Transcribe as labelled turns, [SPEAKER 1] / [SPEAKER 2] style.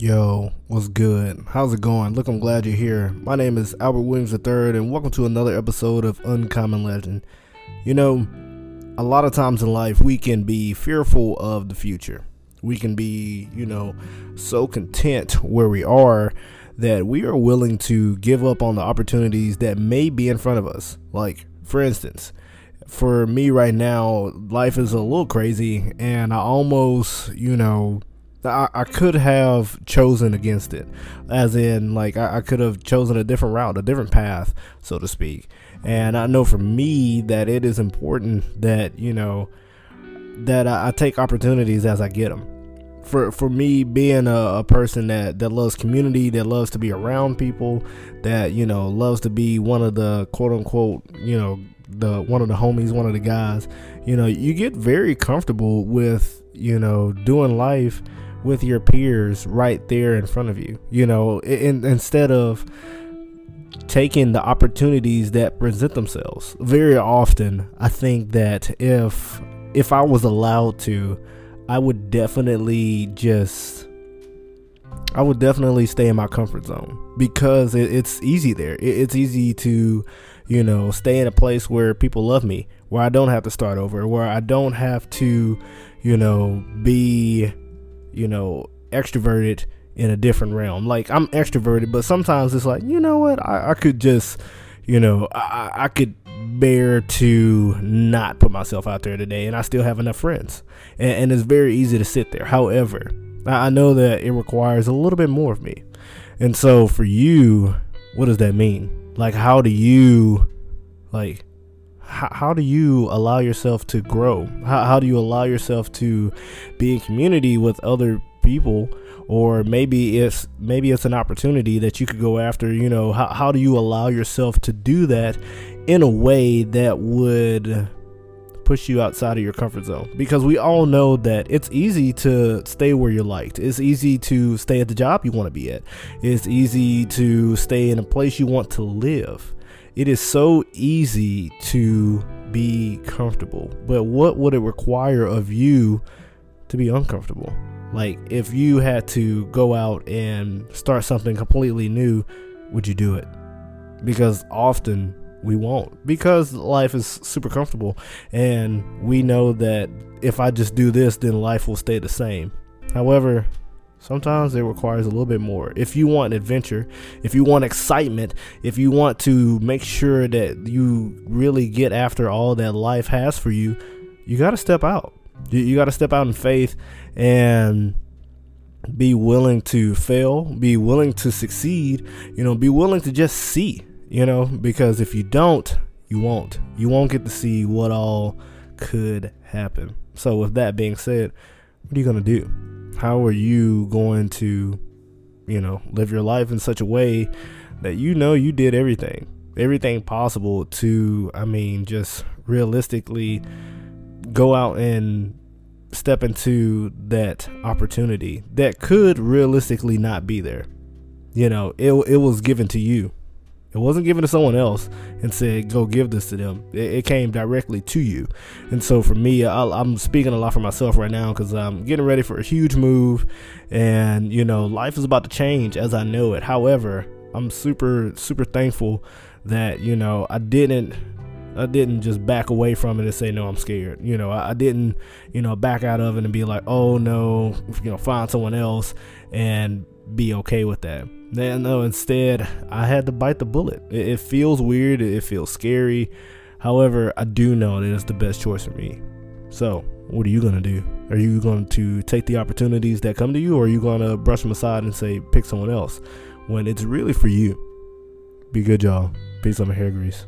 [SPEAKER 1] Yo, what's good? How's it going? Look, I'm glad you're here. My name is Albert Williams III, and welcome to another episode of Uncommon Legend. You know, a lot of times in life, we can be fearful of the future. We can be, you know, so content where we are that we are willing to give up on the opportunities that may be in front of us. Like, for instance, for me right now, life is a little crazy, and I almost, you know, I, I could have chosen against it, as in like I, I could have chosen a different route, a different path, so to speak. And I know for me that it is important that you know that I, I take opportunities as I get them. For for me, being a, a person that that loves community, that loves to be around people, that you know loves to be one of the quote unquote you know the one of the homies, one of the guys, you know, you get very comfortable with you know doing life with your peers right there in front of you. You know, in, instead of taking the opportunities that present themselves. Very often, I think that if if I was allowed to, I would definitely just I would definitely stay in my comfort zone because it, it's easy there. It, it's easy to, you know, stay in a place where people love me, where I don't have to start over, where I don't have to, you know, be you know, extroverted in a different realm. Like I'm extroverted, but sometimes it's like, you know what, I, I could just, you know, I, I could bear to not put myself out there today and I still have enough friends. And, and it's very easy to sit there. However, I know that it requires a little bit more of me. And so for you, what does that mean? Like, how do you, like, how, how do you allow yourself to grow? How, how do you allow yourself to be in community with other people? Or maybe it's maybe it's an opportunity that you could go after. You know, how, how do you allow yourself to do that in a way that would push you outside of your comfort zone because we all know that it's easy to stay where you're liked. It's easy to stay at the job you want to be at. It's easy to stay in a place you want to live. It is so easy to be comfortable, but what would it require of you to be uncomfortable? Like, if you had to go out and start something completely new, would you do it? Because often we won't because life is super comfortable and we know that if I just do this then life will stay the same. However, Sometimes it requires a little bit more. If you want adventure, if you want excitement, if you want to make sure that you really get after all that life has for you, you got to step out. You, you got to step out in faith and be willing to fail, be willing to succeed, you know, be willing to just see, you know, because if you don't, you won't. You won't get to see what all could happen. So, with that being said, what are you going to do? How are you going to, you know, live your life in such a way that you know you did everything, everything possible to, I mean, just realistically go out and step into that opportunity that could realistically not be there. You know, it it was given to you. It wasn't given to someone else and said, go give this to them. It, it came directly to you. And so for me, I, am speaking a lot for myself right now because I'm getting ready for a huge move. And, you know, life is about to change as I know it. However, I'm super, super thankful that, you know, I didn't. I didn't just back away from it and say no, I'm scared. You know, I, didn't, you know, back out of it and be like, oh no, you know, find someone else and be okay with that no, instead, I had to bite the bullet. It, it feels weird, it feels scary. However, I do know that it's the best choice for me. So, what are you going to do? Are you going to take the opportunities that come to you, or are you going to brush them aside and say, pick someone else when it's really for you? Be good, y'all. Peace on my hair grease.